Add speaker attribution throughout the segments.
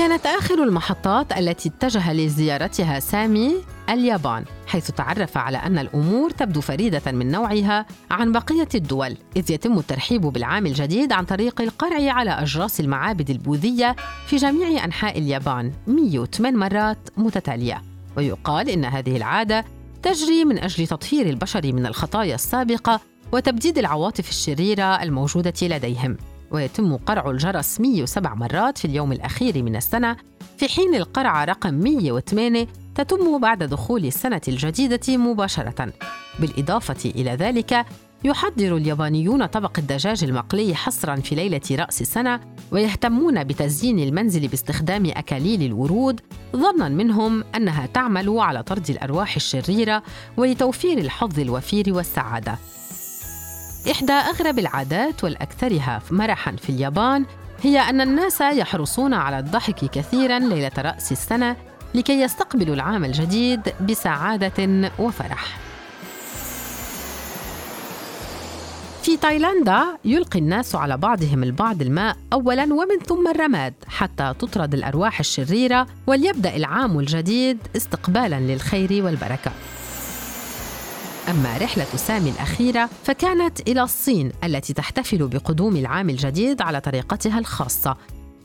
Speaker 1: كانت آخر المحطات التي اتجه لزيارتها سامي اليابان حيث تعرف على أن الأمور تبدو فريدة من نوعها عن بقية الدول إذ يتم الترحيب بالعام الجديد عن طريق القرع على أجراس المعابد البوذية في جميع أنحاء اليابان 108 مرات متتالية. ويقال إن هذه العادة تجري من أجل تطهير البشر من الخطايا السابقة وتبديد العواطف الشريرة الموجودة لديهم. ويتم قرع الجرس 107 مرات في اليوم الأخير من السنة. في حين القرعة رقم 108 تتم بعد دخول السنة الجديدة مباشرة. بالإضافة إلى ذلك يحضر اليابانيون طبق الدجاج المقلي حصرا في ليلة رأس السنة ويهتمون بتزيين المنزل باستخدام أكاليل الورود. ظنا منهم أنها تعمل على طرد الأرواح الشريرة ولتوفير الحظ الوفير والسعادة. إحدى أغرب العادات والأكثرها مرحاً في اليابان هي أن الناس يحرصون على الضحك كثيراً ليلة رأس السنة لكي يستقبلوا العام الجديد بسعادة وفرح. في تايلاندا يلقي الناس على بعضهم البعض الماء اولا ومن ثم الرماد حتى تطرد الأرواح الشريرة وليبدأ العام الجديد استقبالا للخير والبركة أما رحلة سامي الأخيرة فكانت إلى الصين التي تحتفل بقدوم العام الجديد على طريقتها الخاصة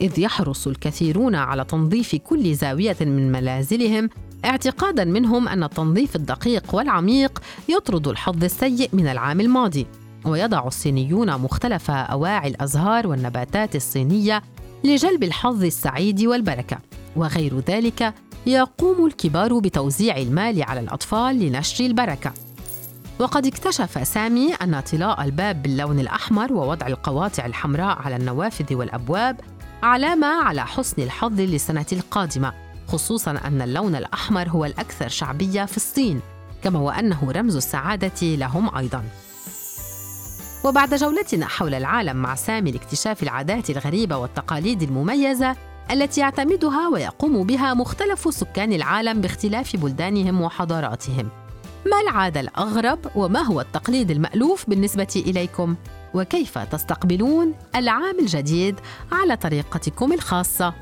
Speaker 1: إذ يحرص الكثيرون على تنظيف كل زاوية من منازلهم اعتقادا منهم أن التنظيف الدقيق والعميق يطرد الحظ السيء من العام الماضي ويضع الصينيون مختلف أواعي الأزهار والنباتات الصينية لجلب الحظ السعيد والبركة وغير ذلك يقوم الكبار بتوزيع المال على الأطفال لنشر البركة. وقد اكتشف سامي أن طلاء الباب باللون الأحمر ووضع القواطع الحمراء على النوافذ والأبواب علامة على حسن الحظ للسنة القادمة خصوصا أن اللون الأحمر هو الأكثر شعبية في الصين كما وأنه رمز السعادة لهم أيضاً. وبعد جولتنا حول العالم مع سامي لاكتشاف العادات الغريبة والتقاليد المميزة التي يعتمدها ويقوم بها مختلف سكان العالم باختلاف بلدانهم وحضاراتهم. ما العادة الأغرب وما هو التقليد المألوف بالنسبة إليكم؟ وكيف تستقبلون العام الجديد على طريقتكم الخاصة؟